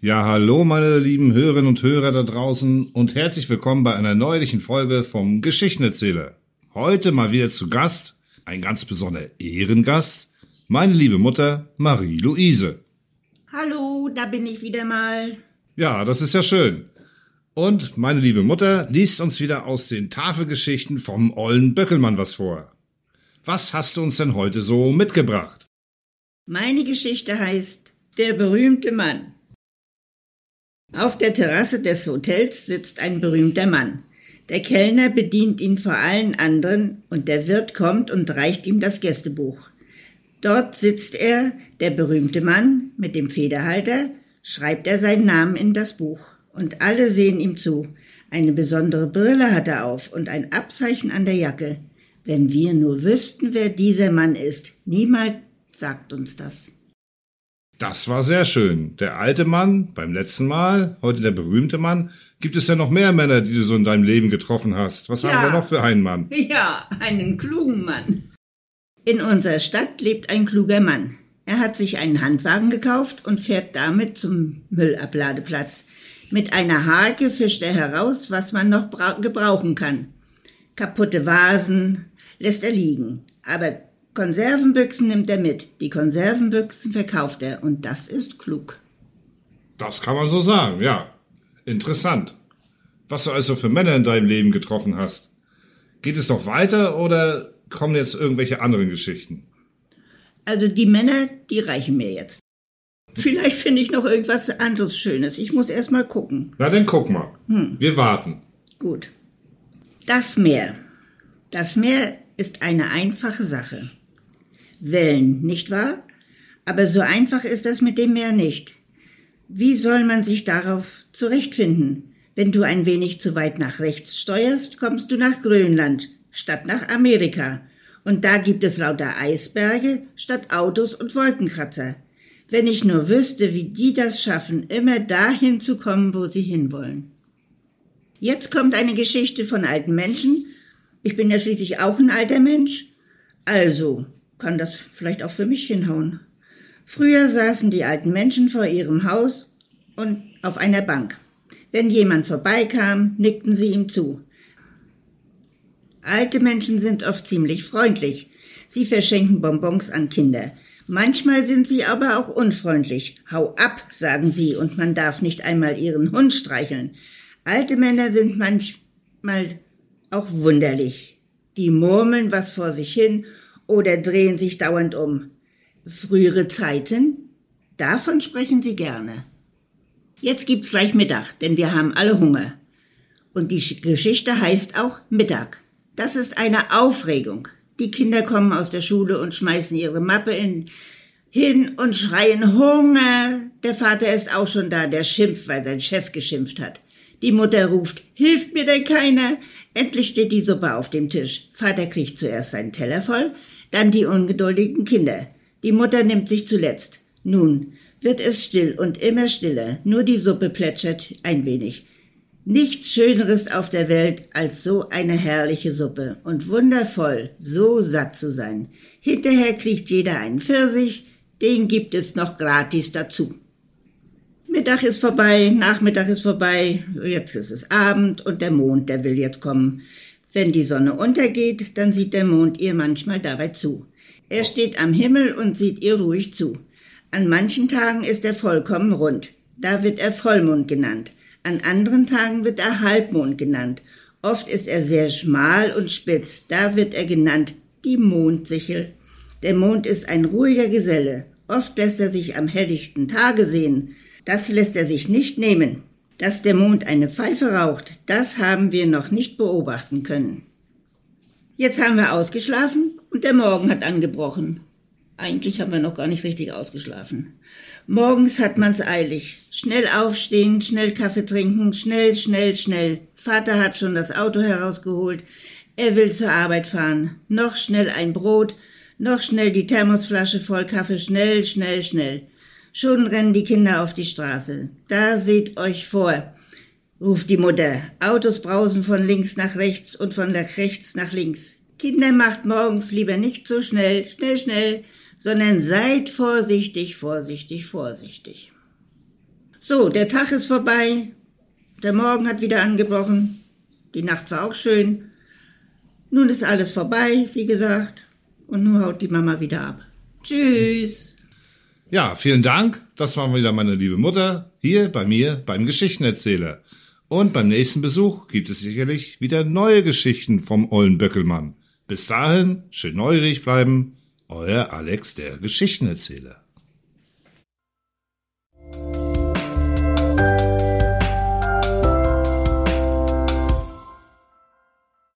Ja, hallo meine lieben Hörerinnen und Hörer da draußen und herzlich willkommen bei einer neulichen Folge vom Geschichtenerzähler. Heute mal wieder zu Gast, ein ganz besonderer Ehrengast, meine liebe Mutter Marie-Louise. Hallo, da bin ich wieder mal. Ja, das ist ja schön. Und meine liebe Mutter liest uns wieder aus den Tafelgeschichten vom ollen Böckelmann was vor. Was hast du uns denn heute so mitgebracht? Meine Geschichte heißt Der berühmte Mann. Auf der Terrasse des Hotels sitzt ein berühmter Mann. Der Kellner bedient ihn vor allen anderen und der Wirt kommt und reicht ihm das Gästebuch. Dort sitzt er, der berühmte Mann, mit dem Federhalter, schreibt er seinen Namen in das Buch. Und alle sehen ihm zu. Eine besondere Brille hat er auf und ein Abzeichen an der Jacke. Wenn wir nur wüssten, wer dieser Mann ist, niemand sagt uns das. Das war sehr schön. Der alte Mann beim letzten Mal, heute der berühmte Mann. Gibt es denn noch mehr Männer, die du so in deinem Leben getroffen hast? Was Ja. haben wir noch für einen Mann? Ja, einen klugen Mann. In unserer Stadt lebt ein kluger Mann. Er hat sich einen Handwagen gekauft und fährt damit zum Müllabladeplatz. Mit einer Hake fischt er heraus, was man noch bra- gebrauchen kann. Kaputte Vasen lässt er liegen. Aber Konservenbüchsen nimmt er mit. Die Konservenbüchsen verkauft er und das ist klug. Das kann man so sagen, ja. Interessant. Was du also für Männer in deinem Leben getroffen hast. Geht es noch weiter oder kommen jetzt irgendwelche anderen Geschichten? Also die Männer, die reichen mir jetzt. Vielleicht finde ich noch irgendwas anderes Schönes. Ich muss erst mal gucken. Na dann guck mal. Wir warten. Gut. Das Meer. Das Meer ist eine einfache Sache. Wellen, nicht wahr? Aber so einfach ist das mit dem Meer nicht. Wie soll man sich darauf zurechtfinden? Wenn du ein wenig zu weit nach rechts steuerst, kommst du nach Grönland statt nach Amerika. Und da gibt es lauter Eisberge statt Autos und Wolkenkratzer. Wenn ich nur wüsste, wie die das schaffen, immer dahin zu kommen, wo sie hinwollen. Jetzt kommt eine Geschichte von alten Menschen. Ich bin ja schließlich auch ein alter Mensch. Also kann das vielleicht auch für mich hinhauen. Früher saßen die alten Menschen vor ihrem Haus und auf einer Bank. Wenn jemand vorbeikam, nickten sie ihm zu. Alte Menschen sind oft ziemlich freundlich. Sie verschenken Bonbons an Kinder. Manchmal sind sie aber auch unfreundlich. Hau ab, sagen sie, und man darf nicht einmal ihren Hund streicheln. Alte Männer sind manchmal auch wunderlich. Die murmeln was vor sich hin oder drehen sich dauernd um. Frühere Zeiten, davon sprechen sie gerne. Jetzt gibt's gleich Mittag, denn wir haben alle Hunger. Und die Sch- Geschichte heißt auch Mittag. Das ist eine Aufregung. Die Kinder kommen aus der Schule und schmeißen ihre Mappe in, hin und schreien Hunger. Der Vater ist auch schon da, der schimpft, weil sein Chef geschimpft hat. Die Mutter ruft, hilft mir denn keiner? Endlich steht die Suppe auf dem Tisch. Vater kriegt zuerst seinen Teller voll, dann die ungeduldigen Kinder. Die Mutter nimmt sich zuletzt. Nun wird es still und immer stiller, nur die Suppe plätschert ein wenig. Nichts Schöneres auf der Welt als so eine herrliche Suppe und wundervoll, so satt zu sein. Hinterher kriegt jeder einen Pfirsich, den gibt es noch gratis dazu. Mittag ist vorbei, Nachmittag ist vorbei, jetzt ist es Abend und der Mond, der will jetzt kommen. Wenn die Sonne untergeht, dann sieht der Mond ihr manchmal dabei zu. Er steht am Himmel und sieht ihr ruhig zu. An manchen Tagen ist er vollkommen rund. Da wird er Vollmond genannt. An anderen Tagen wird er Halbmond genannt. Oft ist er sehr schmal und spitz. Da wird er genannt die Mondsichel. Der Mond ist ein ruhiger Geselle. Oft lässt er sich am helllichten Tage sehen. Das lässt er sich nicht nehmen. Dass der Mond eine Pfeife raucht, das haben wir noch nicht beobachten können. Jetzt haben wir ausgeschlafen und der Morgen hat angebrochen. Eigentlich haben wir noch gar nicht richtig ausgeschlafen. Morgens hat man's eilig. Schnell aufstehen, schnell Kaffee trinken, schnell, schnell, schnell. Vater hat schon das Auto herausgeholt. Er will zur Arbeit fahren. Noch schnell ein Brot, noch schnell die Thermosflasche voll Kaffee, schnell, schnell, schnell. Schon rennen die Kinder auf die Straße. Da seht euch vor, ruft die Mutter. Autos brausen von links nach rechts und von rechts nach links. Kinder macht morgens lieber nicht so schnell, schnell, schnell, sondern seid vorsichtig, vorsichtig, vorsichtig. So, der Tag ist vorbei. Der Morgen hat wieder angebrochen. Die Nacht war auch schön. Nun ist alles vorbei, wie gesagt. Und nun haut die Mama wieder ab. Tschüss. Ja, vielen Dank. Das war wieder meine liebe Mutter hier bei mir beim Geschichtenerzähler. Und beim nächsten Besuch gibt es sicherlich wieder neue Geschichten vom Ollen Böckelmann. Bis dahin, schön neugierig bleiben. Euer Alex, der Geschichtenerzähler.